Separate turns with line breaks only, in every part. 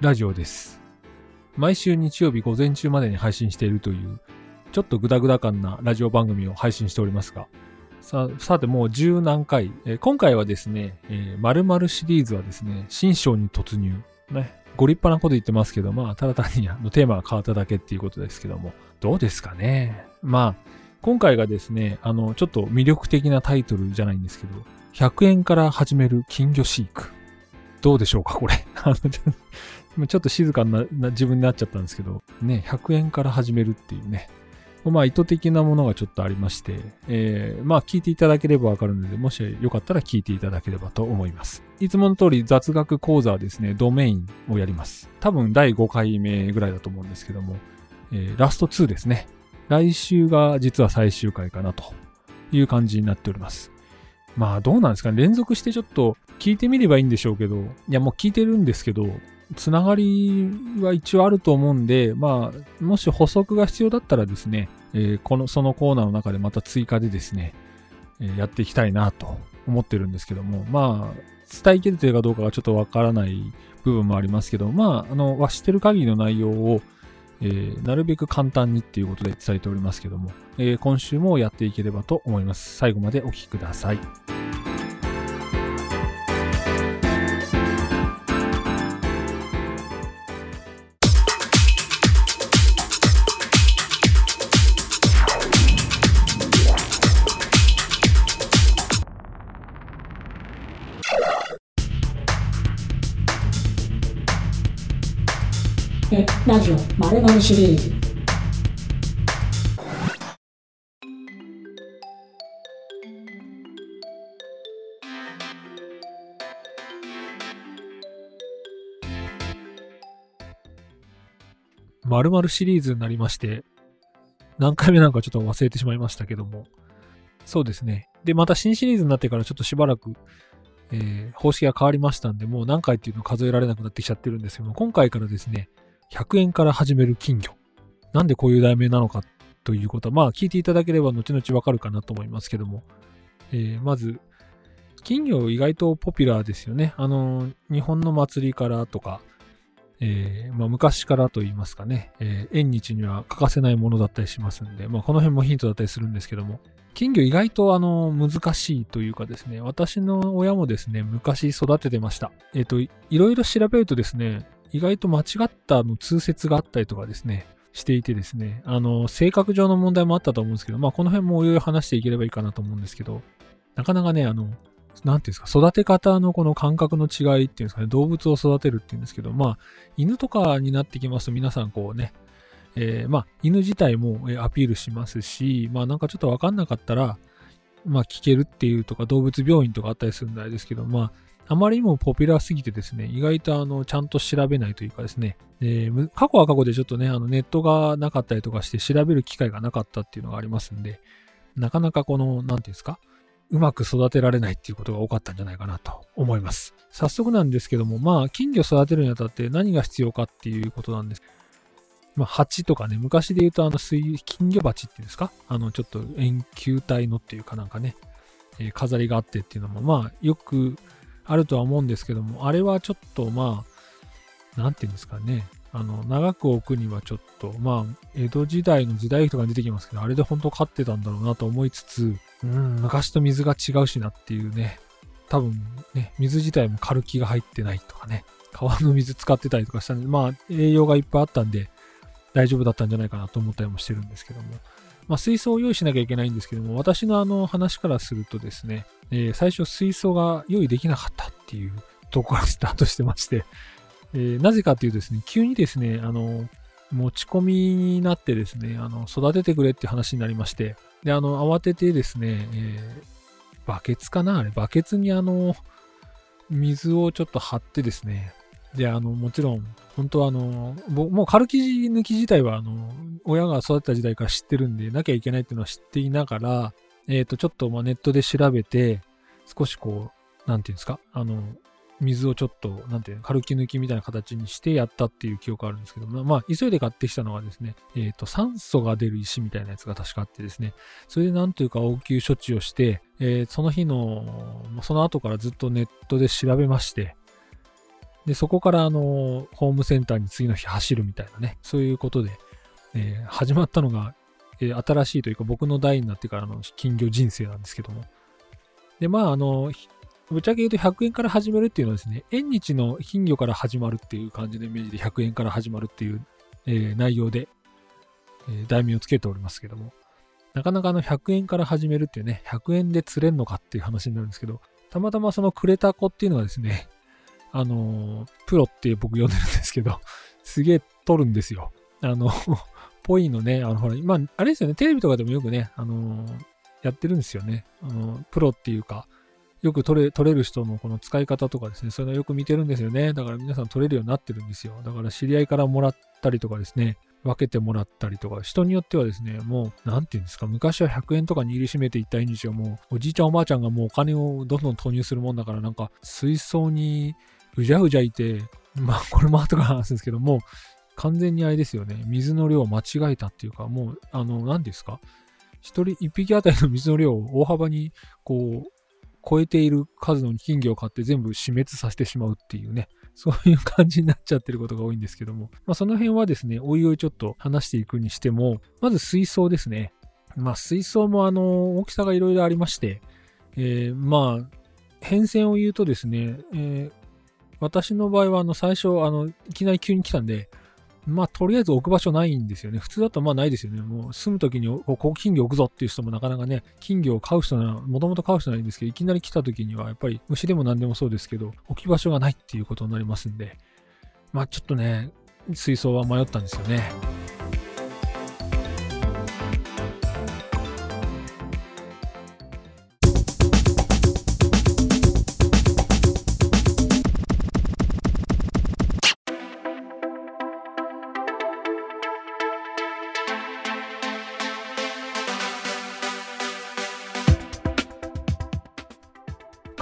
ラジオです。毎週日曜日午前中までに配信しているという、ちょっとグダグダ感なラジオ番組を配信しておりますが、さ、さてもう十何回、えー、今回はですね、えー、〇〇シリーズはですね、新章に突入。ね、ご立派なこと言ってますけど、まあ、ただ単にあのテーマが変わっただけっていうことですけども、どうですかね？まあ、今回がですね、あの、ちょっと魅力的なタイトルじゃないんですけど、100円から始める金魚飼育。どうでしょうか、これ。ちょっと静かな自分になっちゃったんですけど、ね、100円から始めるっていうね。まあ意図的なものがちょっとありまして、えー、まあ聞いていただければわかるので、もしよかったら聞いていただければと思います。いつもの通り雑学講座ですね、ドメインをやります。多分第5回目ぐらいだと思うんですけども、えー、ラスト2ですね。来週が実は最終回かなという感じになっております。まあどうなんですかね。連続してちょっと聞いてみればいいんでしょうけど、いやもう聞いてるんですけど、つながりは一応あると思うんで、まあ、もし補足が必要だったらですね、えー、この、そのコーナーの中でまた追加でですね、えー、やっていきたいなと思ってるんですけども、まあ、伝えきれてるかどうかがちょっとわからない部分もありますけど、まあ、あの、はしてる限りの内容を、えー、なるべく簡単にっていうことで伝えておりますけども、え、今週もやっていければと思います。最後までお聴きください。
ラジオまるまるシリーズ
まるまるシリーズになりまして、何回目なんかちょっと忘れてしまいましたけども、そうですね。で、また新シリーズになってからちょっとしばらく、えー、方式が変わりましたんで、もう何回っていうのを数えられなくなってきちゃってるんですけども、今回からですね、100円から始める金魚。なんでこういう題名なのかということは、まあ聞いていただければ後々わかるかなと思いますけども、えー、まず、金魚意外とポピュラーですよね。あの、日本の祭りからとか、えー、まあ、昔からと言いますかね、えー、縁日には欠かせないものだったりしますんで、まあ、この辺もヒントだったりするんですけども、金魚意外とあの、難しいというかですね、私の親もですね、昔育ててました。えっ、ー、と、いろいろ調べるとですね、意外と間違ったの通説があったりとかですね、していてですね、あの、性格上の問題もあったと思うんですけど、まあこの辺もおいおい話していければいいかなと思うんですけど、なかなかね、あの、なんていうんですか、育て方のこの感覚の違いっていうんですかね、動物を育てるっていうんですけど、まあ、犬とかになってきますと皆さんこうね、えー、まあ、犬自体もアピールしますし、まあなんかちょっとわかんなかったら、まあ聞けるっていうとか動物病院とかあったりするんですけど、まああまりにもポピュラーすぎてですね、意外とあの、ちゃんと調べないというかですね、えー、過去は過去でちょっとね、あの、ネットがなかったりとかして調べる機会がなかったっていうのがありますんで、なかなかこの、なんていうんですか、うまく育てられないっていうことが多かったんじゃないかなと思います。早速なんですけども、まあ、金魚育てるにあたって何が必要かっていうことなんです。まあ、鉢とかね、昔で言うとあの水、金魚鉢っていうんですかあの、ちょっと円球体のっていうかなんかね、え、飾りがあってっていうのも、まあ、よくあるとは思うんですけども、あれはちょっとまあ、なんていうんですかね、あの、長く置くにはちょっと、まあ、江戸時代の時代劇とかに出てきますけど、あれで本当飼ってたんだろうなと思いつつ、うん、昔と水が違うしなっていうね、多分ね、水自体も軽気が入ってないとかね、川の水使ってたりとかしたんで、まあ、栄養がいっぱいあったんで、大丈夫だったんじゃないかなと思ったりもしてるんですけども、まあ、水槽を用意しなきゃいけないんですけども、私のあの話からするとですね、えー、最初水槽が用意できなかったっていうところからスタートしてまして、えー、なぜかというとですね、急にですね、あの、持ち込みになってですね、あの、育ててくれって話になりまして、で、あの、慌ててですね、えー、バケツかなあれ、バケツにあの、水をちょっと張ってですね、で、あの、もちろん、本当はあの、もうカルキ抜き自体は、あの、親が育てた時代から知ってるんで、なきゃいけないっていうのは知っていながら、えっ、ー、と、ちょっとまあネットで調べて、少しこう、なんていうんですか、あの、水をちょっと、なんていうの、軽き抜きみたいな形にしてやったっていう記憶あるんですけども、まあ、急いで買ってきたのはですね、えっ、ー、と、酸素が出る石みたいなやつが確かあってですね、それでなんというか応急処置をして、えー、その日の、その後からずっとネットで調べまして、で、そこからあの、ホームセンターに次の日走るみたいなね、そういうことで、えー、始まったのが、えー、新しいというか僕の代になってからの金魚人生なんですけども。で、まあ、あの、ぶっちゃけ言うと100円から始めるっていうのはですね、縁日の金魚から始まるっていう感じのイメージで100円から始まるっていう、えー、内容で、えー、題名をつけておりますけども、なかなかあの100円から始めるっていうね、100円で釣れんのかっていう話になるんですけど、たまたまそのくれた子っていうのはですね、あの、プロって僕呼んでるんですけど、すげえ取るんですよ。あの、ぽいのね、あの、ほら、今、あれですよね、テレビとかでもよくね、あの、やってるんですよね。あの、プロっていうか、よく取れ、取れる人のこの使い方とかですね、そういうのよく見てるんですよね。だから皆さん取れるようになってるんですよ。だから知り合いからもらったりとかですね、分けてもらったりとか、人によってはですね、もう、なんていうんですか、昔は100円とか握りしめていった命をもう、おじいちゃんおばあちゃんがもうお金をどんどん投入するもんだから、なんか、水槽にうじゃうじゃいて、まあ、これも後から話すんですけども、完全にあれですよね、水の量を間違えたっていうか、もう、あの、何ですか、一人一匹あたりの水の量を大幅に、こう、超えている数の金魚を買って全部死滅させてしまうっていうね、そういう感じになっちゃってることが多いんですけども、まあ、その辺はですね、おいおいちょっと話していくにしても、まず水槽ですね。まあ、水槽もあの、大きさがいろいろありまして、えー、まあ、変遷を言うとですね、えー、私の場合はあの、最初、あの、いきなり急に来たんで、まあ、とりあえず置く場所ないんですよね。普通だとまあないですよね。もう住むときに、ここ金魚置くぞっていう人もなかなかね、金魚を飼う人なら、もともと飼う人ないんですけど、いきなり来たときには、やっぱり虫でも何でもそうですけど、置き場所がないっていうことになりますんで、まあちょっとね、水槽は迷ったんですよね。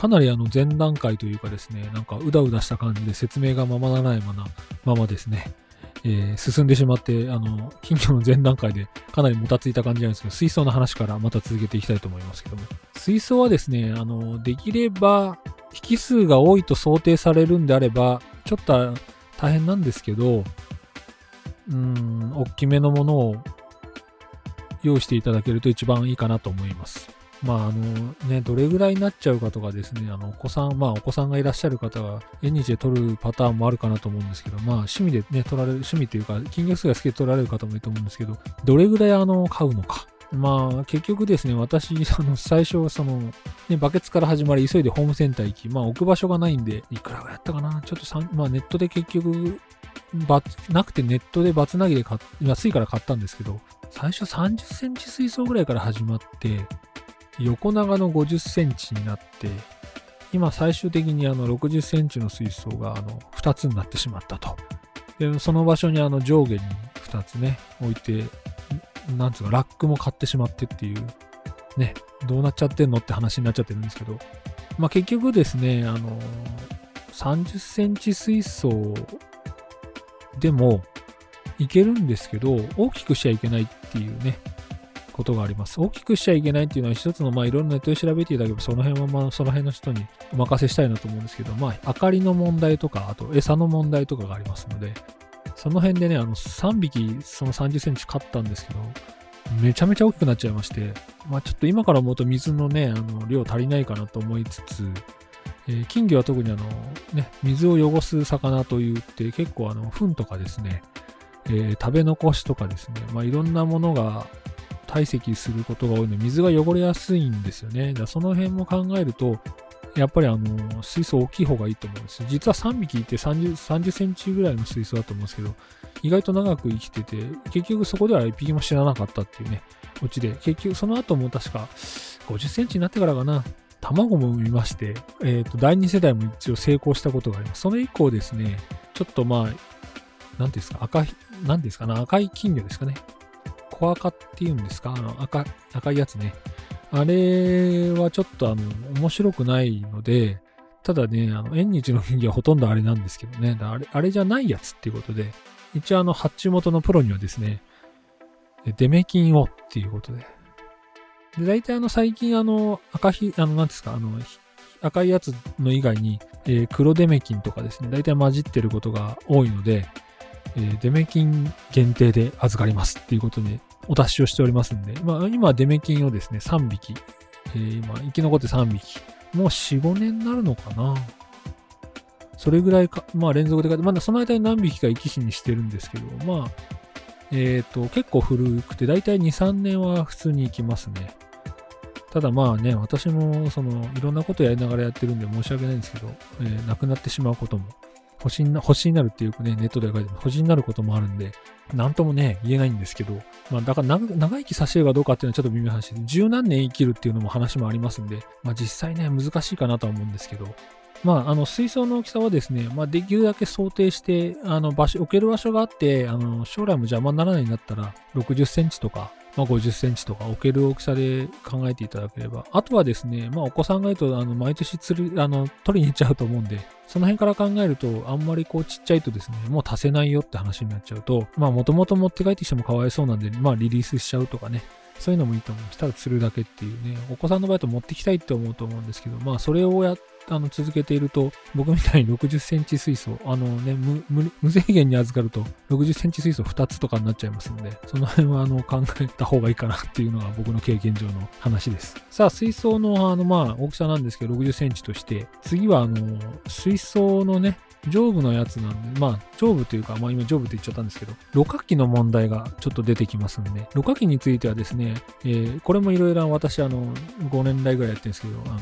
かなりあの前段階というかですね、なんかうだうだした感じで説明がままならないままままですね、えー、進んでしまって、あの、金魚の前段階でかなりもたついた感じなんですけど、水槽の話からまた続けていきたいと思いますけども。水槽はですね、あの、できれば、引数が多いと想定されるんであれば、ちょっと大変なんですけど、うん、大きめのものを用意していただけると一番いいかなと思います。まああのね、どれぐらいになっちゃうかとかですね、あのお子さん、まあお子さんがいらっしゃる方が縁日で撮るパターンもあるかなと思うんですけど、まあ趣味でね、撮られる、趣味っていうか、金魚数が好きで撮られる方もいると思うんですけど、どれぐらいあの、買うのか。まあ結局ですね、私、あの、最初、その、ね、バケツから始まり、急いでホームセンター行き、まあ置く場所がないんで、いくらぐらいやったかなちょっとさまあネットで結局、バなくてネットでバツナギで買、安いから買ったんですけど、最初30センチ水槽ぐらいから始まって、横長の50センチになって、今最終的にあの60センチの水槽があの2つになってしまったと。で、その場所にあの上下に2つね、置いて、なんつうか、ラックも買ってしまってっていう、ね、どうなっちゃってんのって話になっちゃってるんですけど、まあ結局ですね、あの、30センチ水槽でもいけるんですけど、大きくしちゃいけないっていうね、ことがあります。大きくしちゃいけないっていうのは一つの、まあ、いろんなネットで調べていただければ、その辺は、まあ、その辺の人にお任せしたいなと思うんですけど、まあ、明かりの問題とか、あと餌の問題とかがありますので、その辺でね、あの、3匹、その30センチ買ったんですけど、めちゃめちゃ大きくなっちゃいまして、まあ、ちょっと今から思うと水のね、あの、量足りないかなと思いつつ、えー、金魚は特にあの、ね、水を汚す魚といって、結構あの、糞とかですね、えー、食べ残しとかですね、まあ、いろんなものが堆積することが多いので、水が汚れやすいんですよね。だその辺も考えると、やっぱりあの、水槽大きい方がいいと思うんです。実は3匹いて30、30センチぐらいの水槽だと思うんですけど、意外と長く生きてて、結局そこでは1匹も知らなかったっていうね、オチで、結局その後も確か50センチになってからかな、卵も産みまして、え、ー、と、第2世代も一応成功したことがあります。それ以降ですね、ちょっとまあ、何ですか、赤い、何ですかな、赤い金魚ですかね。コアカっていうんですか？あの赤赤いやつね。あれはちょっとあの面白くないので、ただね、あの縁日の金魚はほとんどあれなんですけどね、あれあれじゃないやつっていうことで、一応あの発注元のプロにはですね、デメキンをっていうことで。で、大体あの最近あの赤ひ、あのなんですか、あの赤いやつの以外に、えー黒デメキンとかですね、大体混じってることが多いので、えーデメキン限定で預かりますっていうことでお達しをしておりますんで、まあ、今デメキンをですね、3匹、えー今生き残って3匹、もう4、5年になるのかな。それぐらいか、まあ連続で買って、まだその間に何匹か生き死にしてるんですけど、まあ、えっ、と、結構古くて、だいたい2、3年は普通に生きますね。ただまあね、私もそのいろんなことやりながらやってるんで申し訳ないんですけど、えー亡くなってしまうことも、星にな、星になるっていうかね、ネットで書いてます。星になることもあるんで、なんともね、言えないんですけど、まあだから長長生きさせるかどうかっていうのはちょっと微妙な話で、十何年生きるっていうのも話もありますんで、まあ実際ね、難しいかなとは思うんですけど、まあ、あの水槽の大きさはですね、まあ、できるだけ想定して、あの場所、置ける場所があって、あの将来も邪魔にならないんだったら、60センチとか、まあ、50センチとか置ける大きさで考えていただければ。あとはですね、まあ、お子さんがいると、あの毎年釣る、あの取りに行っちゃうと思うんで、その辺から考えると、あんまりこうちっちゃいとですね、もう足せないよって話になっちゃうと、まあ、もともと持って帰ってきてもかわいそうなんで、まあ、リリースしちゃうとかね、そういうのもいいと思う。したら釣るだけっていうね、お子さんの場合と持ってきたいって思うと思うんですけど、まあ、それをやっあの続けていると、僕みたいに60センチ水槽、あのね、無制限に預かると、60センチ水槽2つとかになっちゃいますので、その辺はあの考えた方がいいかなっていうのが僕の経験上の話です。さあ、水槽のあの、まあ、大きさなんですけど、60センチとして、次はあの、水槽のね、上部のやつなんで、まあ、上部というか、まあ今上部って言っちゃったんですけど、ろ過器の問題がちょっと出てきますんで、ろ過器についてはですね、えーこれもいろいろ私、あの、5年来ぐらいやってるんですけど、あの、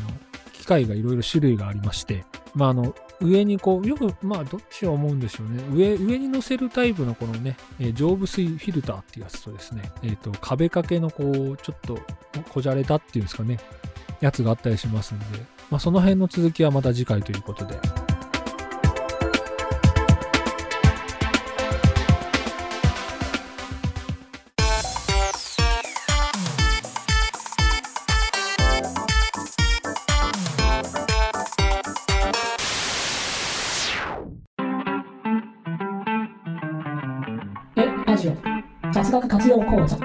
機械がいろいろ種類がありまして、まあ、あの、上にこう、よく、まあ、どっちを思うんでしょうね。上、上に乗せるタイプのこのね、えー上部水フィルターっていうやつとですね、えっ、と、壁掛けのこう、ちょっと、こじゃれたっていうんですかね、やつがあったりしますんで、まあ、その辺の続きはまた次回ということで。
ラジオ、雑学活用講座。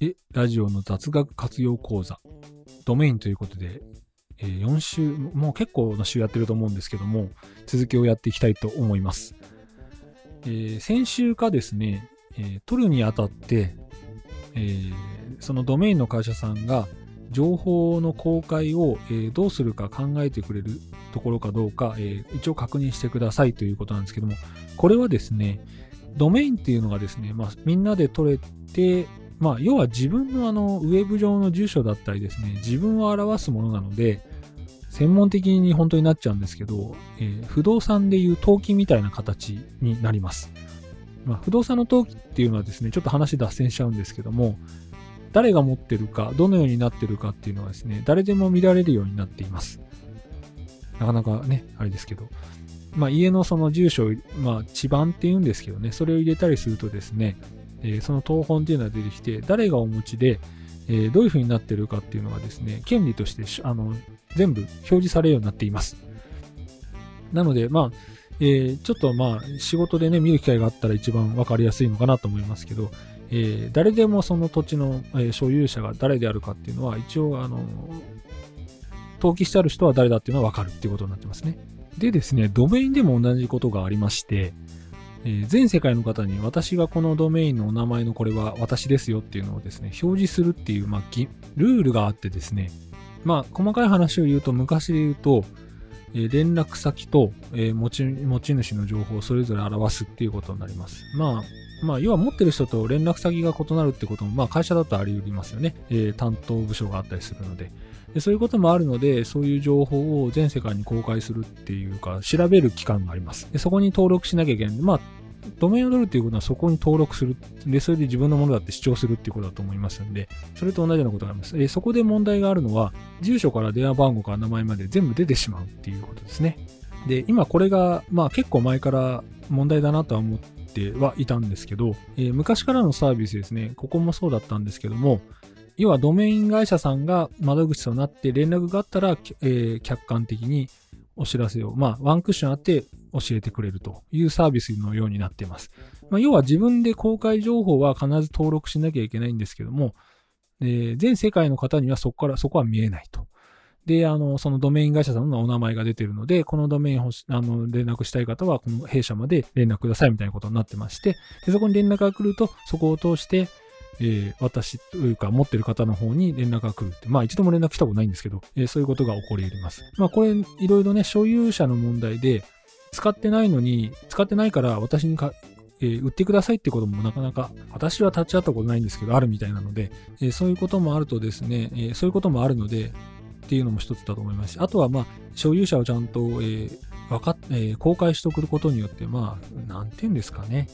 え、ラジオの雑学活用講座、ドメインということで、えー4週、もう結構な週やってると思うんですけども、続きをやっていきたいと思います。えー先週かですね、えー取るにあたって、えーそのドメインの会社さんが、情報の公開を、えーどうするか考えてくれるところかどうか、えー一応確認してくださいということなんですけども、これはですね、ドメインっていうのがですね、まあ、みんなで取れて、まあ、要は自分のあの、ウェブ上の住所だったりですね、自分を表すものなので、専門的に本当になっちゃうんですけど、えー不動産でいう登記みたいな形になります。まあ、不動産の登記っていうのはですね、ちょっと話脱線しちゃうんですけども、誰が持ってるか、どのようになってるかっていうのはですね、誰でも見られるようになっています。なかなかね、あれですけど。まあ、家のその住所、まあ、地番って言うんですけどね、それを入れたりするとですね、えーその謄本っていうのが出てきて、誰がお持ちで、えーどういう風になってるかっていうのがですね、権利としてあの全部表示されるようになっています。なので、まあ、えーちょっとまあ、仕事でね、見る機会があったら一番わかりやすいのかなと思いますけど、えー誰でもその土地の、え所有者が誰であるかっていうのは、一応、あの、登記してある人は誰だっていうのはわかるっていうことになってますね。でですね、ドメインでも同じことがありまして、え全世界の方に私がこのドメインのお名前のこれは私ですよっていうのをですね、表示するっていう、まあ、ルールがあってですね、まあ、細かい話を言うと、昔で言うと、え連絡先と、え持ち持ち主の情報をそれぞれ表すっていうことになります。まあ、まあ、要は持ってる人と連絡先が異なるってことも、まあ、会社だとあり得ますよね。えー担当部署があったりするので。でそういうこともあるので、そういう情報を全世界に公開するっていうか、調べる機関があります。でそこに登録しなきゃいけない。まあ、ドメインを取るっていうことはそこに登録する。で、それで自分のものだって主張するっていうことだと思いますんで、それと同じようなことがあります。えそこで問題があるのは、住所から電話番号から名前まで全部出てしまうっていうことですね。で、今これが、まあ結構前から問題だなとは思ってはいたんですけど、えー昔からのサービスですね、ここもそうだったんですけども、要はドメイン会社さんが窓口となって連絡があったら、えー客観的にお知らせを、まあワンクッションあって教えてくれるというサービスのようになっています。まあ、要は自分で公開情報は必ず登録しなきゃいけないんですけども、えー、全世界の方にはそこから、そこは見えないと。で、あの、そのドメイン会社さんのお名前が出てるので、このドメインをあの連絡したい方は、この弊社まで連絡くださいみたいなことになってまして、でそこに連絡が来ると、そこを通して、えー、私というか持ってる方の方に連絡が来るって、まあ一度も連絡したことないんですけど、えー、そういうことが起こり得ます。まあこれいろいろね、所有者の問題で、使ってないのに、使ってないから私にか、えー、売ってくださいってこともなかなか、私は立ち会ったことないんですけど、あるみたいなので、えー、そういうこともあるとですね、えー、そういうこともあるので、っていうのも一つだと思いますし、あとはまあ、所有者をちゃんと、えー、分かっ、えー、公開しておくことによって、まあ、なんていうんですかね。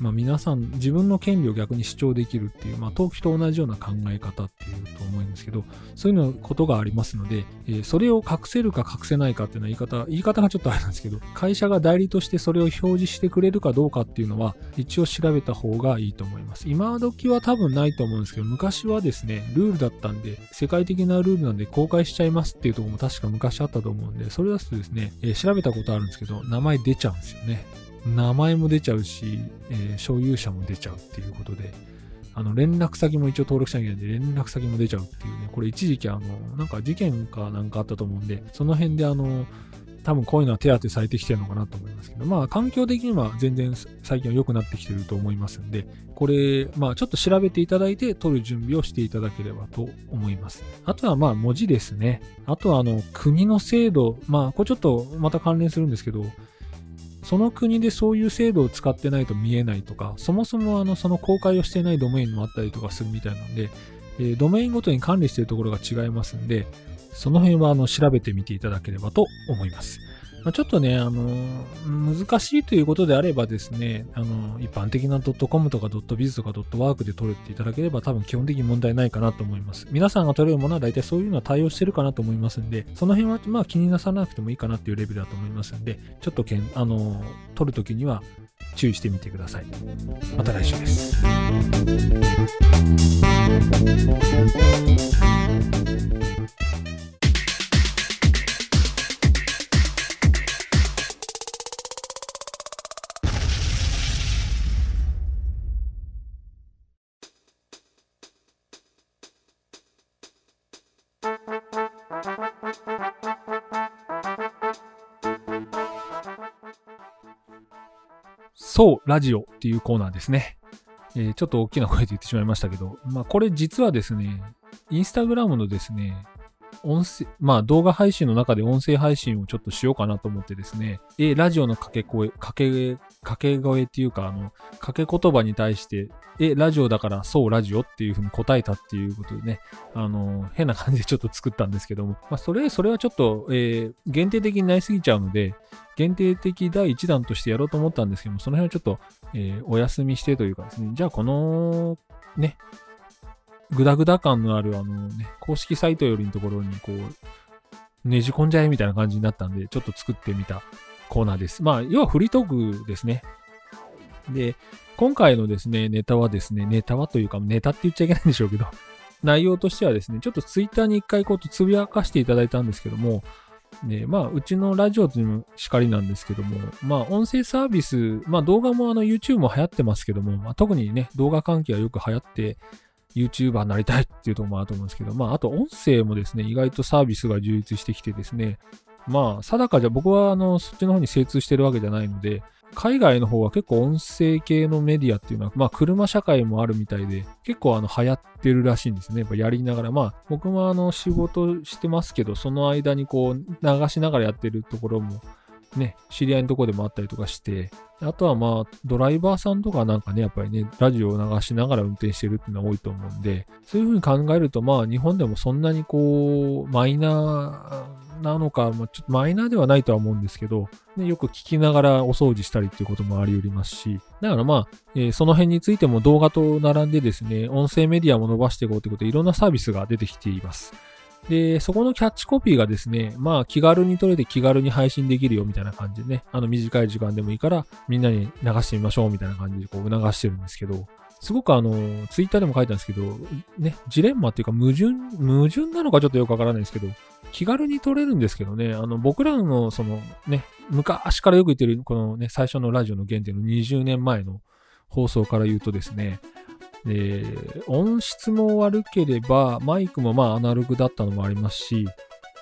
まあ、皆さん自分の権利を逆に主張できるっていう、まあ、登記と同じような考え方っていうと思うんですけど、そういうのことがありますので、えー、それを隠せるか隠せないかっていうのは言い方、言い方がちょっとあれなんですけど、会社が代理としてそれを表示してくれるかどうかっていうのは、一応調べた方がいいと思います。今時は多分ないと思うんですけど、昔はですね、ルールだったんで、世界的なルールなんで公開しちゃいますっていうところも確か昔あったと思うんで、それだとですね、えー、調べたことあるんですけど、名前出ちゃうんですよね。名前も出ちゃうし、えー、所有者も出ちゃうっていうことで、あの、連絡先も一応登録しなきゃいけないんで、連絡先も出ちゃうっていうね、これ一時期あの、なんか事件かなんかあったと思うんで、その辺であの、多分こういうのは手当てされてきてるのかなと思いますけど、まあ環境的には全然最近は良くなってきてると思いますんで、これ、まあちょっと調べていただいて取る準備をしていただければと思います。あとはまあ文字ですね。あとはあの国の制度、まあこれちょっとまた関連するんですけど、その国でそういう制度を使ってないと見えないとか、そもそもあのその公開をしてないドメインもあったりとかするみたいなんで、えー、ドメインごとに管理しているところが違いますんで、その辺はあの調べてみていただければと思います。まあ、ちょっとね、あの、難しいということであればですね、あの、一般的な .com とか .biz とか .work で取れていただければ多分基本的に問題ないかなと思います。皆さんが取れるものは大体そういうのは対応してるかなと思いますんで、その辺はまあ気になさなくてもいいかなっていうレベルだと思いますんで、ちょっとけん、あの、取るときには注意してみてください。また来週です。そう、ラジオっていうコーナーですね。えー、ちょっと大きな声で言ってしまいましたけど、まあこれ実はですね、インスタグラムのですね、音声、まあ動画配信の中で音声配信をちょっとしようかなと思ってですね、え、ラジオの掛け声、掛け、掛け声っていうか、あの、掛け言葉に対して、え、ラジオだからそうラジオっていうふうに答えたっていうことでね、あの、変な感じでちょっと作ったんですけども、まあそれ、それはちょっと、えー、限定的になりすぎちゃうので、限定的第1弾としてやろうと思ったんですけども、その辺はちょっと、えー、お休みしてというかですね、じゃあこの、ね、グダグダ感のあるあのね、公式サイトよりのところにこう、ねじ込んじゃえみたいな感じになったんで、ちょっと作ってみたコーナーです。まあ、要はフリートークですね。で、今回のですね、ネタはですね、ネタはというか、ネタって言っちゃいけないんでしょうけど、内容としてはですね、ちょっとツイッターに一回こうとつぶやかしていただいたんですけども、ね、まあ、うちのラジオというのもしかりなんですけども、まあ、音声サービス、まあ、動画もあの YouTube も流行ってますけども、まあ、特にね、動画関係はよく流行って、YouTuber になりたいっていうところもあると思うんですけど、まあ、あと音声もですね、意外とサービスが充実してきてですね、まあ、定かじゃ僕はあの、そっちの方に精通してるわけじゃないので、海外の方は結構音声系のメディアっていうのは、まあ車社会もあるみたいで、結構あの流行ってるらしいんですね。やっぱやりながら、まあ僕もあの仕事してますけど、その間にこう流しながらやってるところもね、知り合いのとこでもあったりとかして、あとはまあ、ドライバーさんとかなんかね、やっぱりね、ラジオを流しながら運転してるっていうのは多いと思うんで、そういうふうに考えると、まあ、日本でもそんなにこう、マイナーなのか、まあ、ちょっとマイナーではないとは思うんですけど、ね、よく聞きながらお掃除したりっていうこともあり得りますし、だからまあ、えー、その辺についても動画と並んでですね、音声メディアも伸ばしていこうということで、いろんなサービスが出てきています。で、そこのキャッチコピーがですね、まあ気軽に撮れて気軽に配信できるよみたいな感じでね、あの短い時間でもいいからみんなに流してみましょうみたいな感じでこう促してるんですけど、すごくあの、ツイッターでも書いたんですけど、ね、ジレンマっていうか矛盾、矛盾なのかちょっとよくわからないんですけど、気軽に撮れるんですけどね、あの、僕らの、そのね、昔からよく言ってる、このね、最初のラジオの原点の20年前の放送から言うとですね、で、音質も悪ければ、マイクもまあアナログだったのもありますし、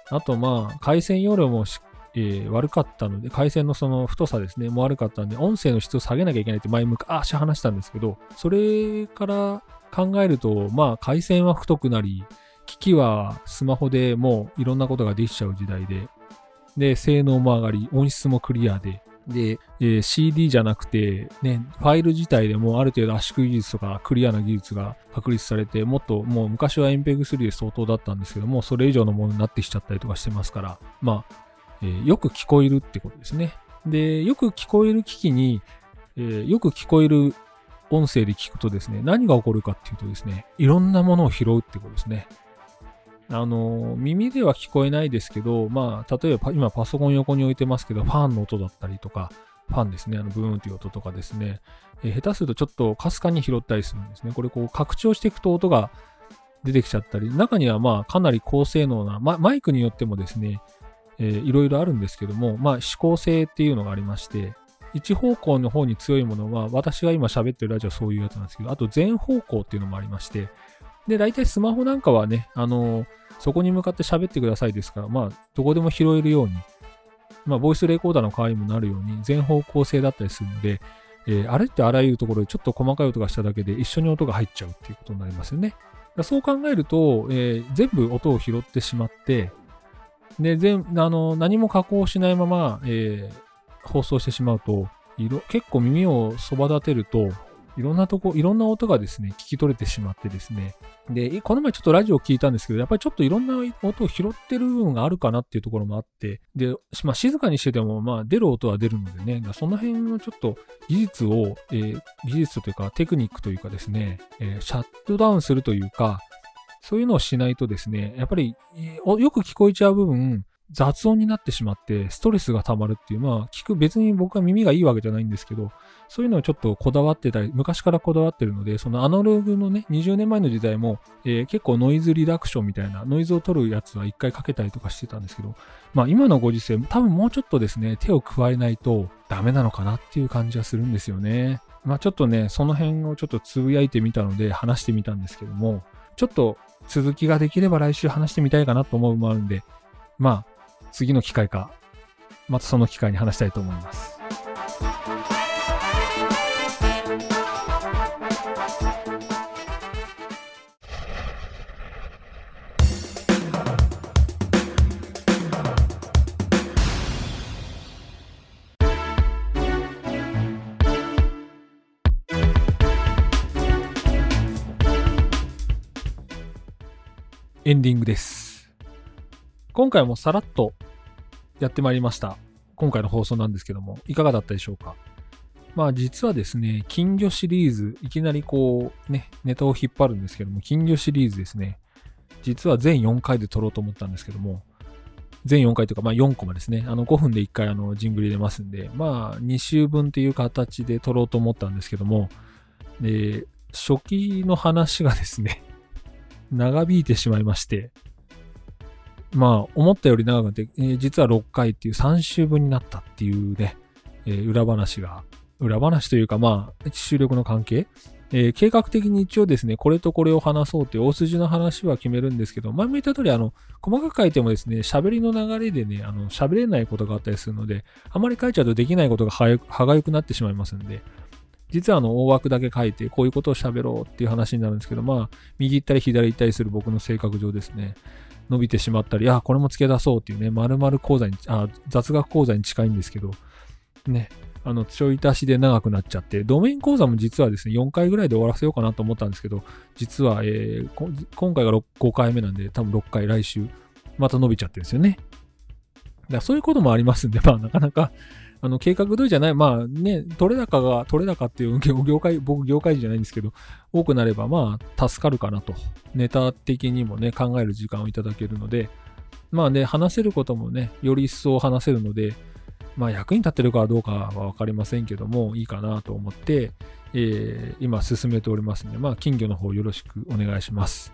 あとまあ、回線容量もえー、悪かったので、回線のその太さですね、も悪かったんで、音声の質を下げなきゃいけないって前昔話したんですけど、それから考えると、まあ、回線は太くなり、機器はスマホでもういろんなことができちゃう時代で、で、性能も上がり、音質もクリアで、で、えー、CD じゃなくて、ね、ファイル自体でもある程度圧縮技術とかクリアな技術が確立されて、もっともう昔は MPEG3 で相当だったんですけども、それ以上のものになってきちゃったりとかしてますから、まあ、えー、よく聞こえるってことですね。で、よく聞こえる機器に、えー、よく聞こえる音声で聞くとですね、何が起こるかっていうとですね、いろんなものを拾うってことですね。あの、耳では聞こえないですけど、まあ、例えば今パソコン横に置いてますけど、ファンの音だったりとか、ファンですね、あのブーンっていう音とかですね、えー、下手するとちょっとかすかに拾ったりするんですね。これこう拡張していくと音が出てきちゃったり、中にはまあかなり高性能な、ま、マイクによってもですね、えー、いろいろあるんですけども、まあ、指向性っていうのがありまして、一方向の方に強いものは、私が今喋ってるラジオはそういうやつなんですけど、あと全方向っていうのもありまして、で、大体スマホなんかはね、あのー、そこに向かって喋ってくださいですから、まあ、どこでも拾えるように、まあ、ボイスレコーダーの代わりにもなるように、全方向性だったりするので、えー、あれってあらゆるところでちょっと細かい音がしただけで一緒に音が入っちゃうっていうことになりますよね。そう考えると、えー、全部音を拾ってしまって、で、全、あの、何も加工しないまま、えー、放送してしまうと、結構耳をそば立てると、いろんなとこ、いろんな音がですね、聞き取れてしまってですね。で、この前ちょっとラジオ聞いたんですけど、やっぱりちょっといろんな音を拾ってる部分があるかなっていうところもあって、で、まあ静かにしてても、まあ出る音は出るのでね、その辺のちょっと技術を、えー、技術というかテクニックというかですね、えー、シャットダウンするというか、そういうのをしないとですね、やっぱりよく聞こえちゃう部分、雑音になってしまってストレスが溜まるっていう、まあ聞く別に僕は耳がいいわけじゃないんですけど、そういうのをちょっとこだわってたり、昔からこだわってるので、そのアナログのね、20年前の時代も、えー、結構ノイズリダクションみたいな、ノイズを取るやつは一回かけたりとかしてたんですけど、まあ今のご時世、多分もうちょっとですね、手を加えないとダメなのかなっていう感じはするんですよね。まあちょっとね、その辺をちょっとつぶやいてみたので話してみたんですけども、ちょっと続きができれば来週話してみたいかなと思うもあるんで、まあ、次の機会か、またその機会に話したいと思います。エンディングです。今回もさらっとやってまいりました。今回の放送なんですけども、いかがだったでしょうか？まあ実はですね、金魚シリーズ、いきなりこうね、ネタを引っ張るんですけども、金魚シリーズですね、実は全4回で撮ろうと思ったんですけども、全4回というか、まあ4コマですね。あの5分で1回あのジングル入れますんで、まあ2週分という形で撮ろうと思ったんですけども、で、初期の話がですね、長引いてしまいまして、まあ、思ったより長くて、えー、実は6回っていう3週分になったっていうね、えー、裏話が、裏話というか、まあ、収録の関係、えー、計画的に一応ですね、これとこれを話そうって大筋の話は決めるんですけど、前も言った通り、あの、細かく書いてもですね、喋りの流れでね、あの、喋れないことがあったりするので、あまり書いちゃうとできないことが歯がゆくなってしまいますんで、実はあの大枠だけ書いて、こういうことを喋ろうっていう話になるんですけど、まあ、右行ったり左行ったりする僕の性格上ですね、伸びてしまったり、あ、これも付け出そうっていうね、〇〇講座に、あ、雑学講座に近いんですけど、ね、あの、ちょい足しで長くなっちゃって、ドメイン講座も実はですね、4回ぐらいで終わらせようかなと思ったんですけど、実は、えー、今回が5回目なんで、多分6回来週、また伸びちゃってるんですよね。だからそういうこともありますんで、まあなかなか、あの、計画通りじゃない、まあね、取れ高が、取れ高っていう 業界、僕業界じゃないんですけど、多くなればまあ助かるかなと。ネタ的にもね、考える時間をいただけるので、まあね、話せることもね、より一層話せるので、まあ役に立ってるかどうかはわかりませんけども、いいかなと思って、えー、今進めておりますんで、まあ金魚の方よろしくお願いします。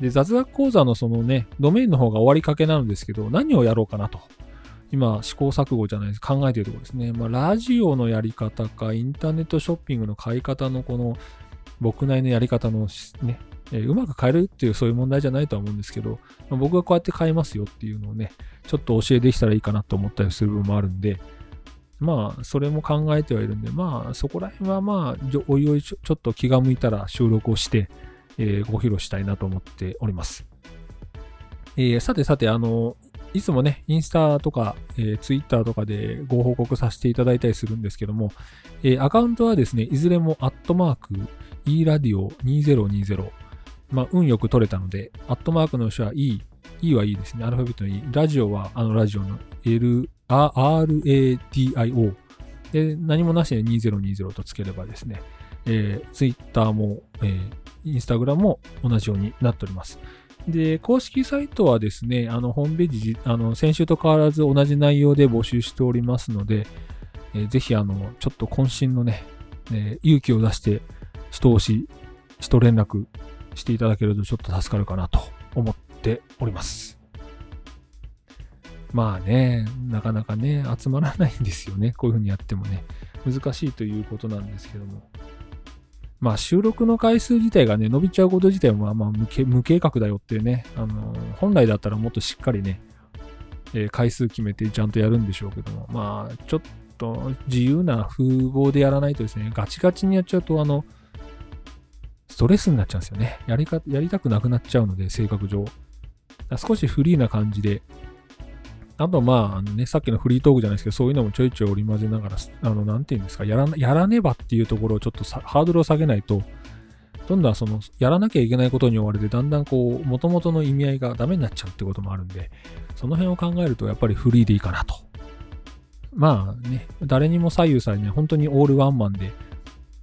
で、雑学講座のそのね、ドメインの方が終わりかけなんですけど、何をやろうかなと。今、試行錯誤じゃないです考えているところですね。まあ、ラジオのやり方か、インターネットショッピングの買い方のこの、僕なりのやり方のね、えー、うまく変えるっていうそういう問題じゃないとは思うんですけど、まあ、僕がこうやって変えますよっていうのをね、ちょっと教えできたらいいかなと思ったりする部分もあるんで、まあ、それも考えてはいるんで、まあ、そこら辺はまあ、おいおいちょっと気が向いたら収録をして、えー、ご披露したいなと思っております。えー、さてさて、あの、いつもね、インスタとか、えー、ツイッターとかでご報告させていただいたりするんですけども、えー、アカウントはですね、いずれもアットマーク e-radio2020。まあ、運よく取れたので、アットマークの人は E、E はいいですね。アルファベットの E。ラジオはあのラジオの L、RADIO。で、何もなしで2020とつければですね、えー、ツイッターも、えー、インスタグラムも同じようになっております。で、公式サイトはですね、あの、ホームページ、あの、先週と変わらず同じ内容で募集しておりますので、えー、ぜひ、あの、ちょっと渾身のね、えー、勇気を出して、人押し、人連絡していただけるとちょっと助かるかなと思っております。まあね、なかなかね、集まらないんですよね。こういうふうにやってもね。難しいということなんですけども。まあ収録の回数自体がね、伸びちゃうこと自体はまあ無無計画だよっていうね、あの本来だったらもっとしっかりね、えー、回数決めてちゃんとやるんでしょうけども、まあちょっと自由な風貌でやらないとですね、ガチガチにやっちゃうと、あの、ストレスになっちゃうんですよね。やりか、やりたくなくなっちゃうので、性格上。少しフリーな感じで、あと、まあ、あのね、さっきのフリートークじゃないですけど、そういうのもちょいちょい織り交ぜながら、あの、なんていうんですか、やらやらねばっていうところをちょっとハードルを下げないと、どんどんその、やらなきゃいけないことに追われて、だんだんこう、元々の意味合いがダメになっちゃうってこともあるんで、その辺を考えると、やっぱりフリーでいいかなと。まあね、誰にも左右されない、本当にオールワンマンで、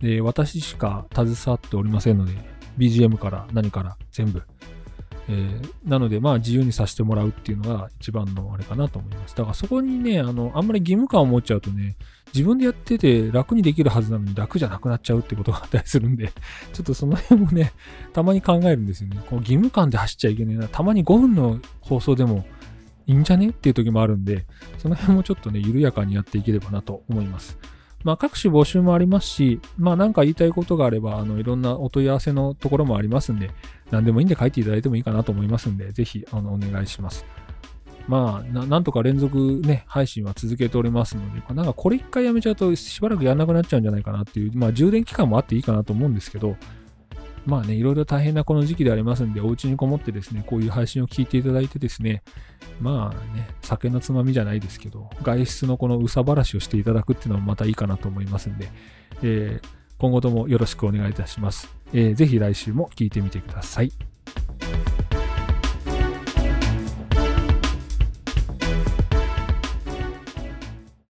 で、私しか携わっておりませんので、BGM から何から全部、えー、なので、まあ、自由にさせてもらうっていうのが一番のあれかなと思います。だからそこにね、あの、あんまり義務感を持っちゃうとね、自分でやってて楽にできるはずなのに楽じゃなくなっちゃうってことがあったりするんで、ちょっとその辺もね、たまに考えるんですよね。こう義務感で走っちゃいけないな。たまに5分の放送でもいいんじゃね？っていう時もあるんで、その辺もちょっとね、緩やかにやっていければなと思います。まあ、各種募集もありますし、まあ、なんか言いたいことがあれば、あの、いろんなお問い合わせのところもありますんで、何でもいいんで書いていただいてもいいかなと思いますんで、ぜひ、あの、お願いします。まあな、なんとか連続ね、配信は続けておりますので、なんかこれ一回やめちゃうとしばらくやんなくなっちゃうんじゃないかなっていう、まあ充電期間もあっていいかなと思うんですけど、まあね、いろいろ大変なこの時期でありますんで、お家にこもってですね、こういう配信を聞いていただいてですね、まあね、酒のつまみじゃないですけど、外出のこのうさばらしをしていただくっていうのもまたいいかなと思いますんで、えー、今後ともよろしくお願いいたします。えー、ぜひ来週も聞いてみてください。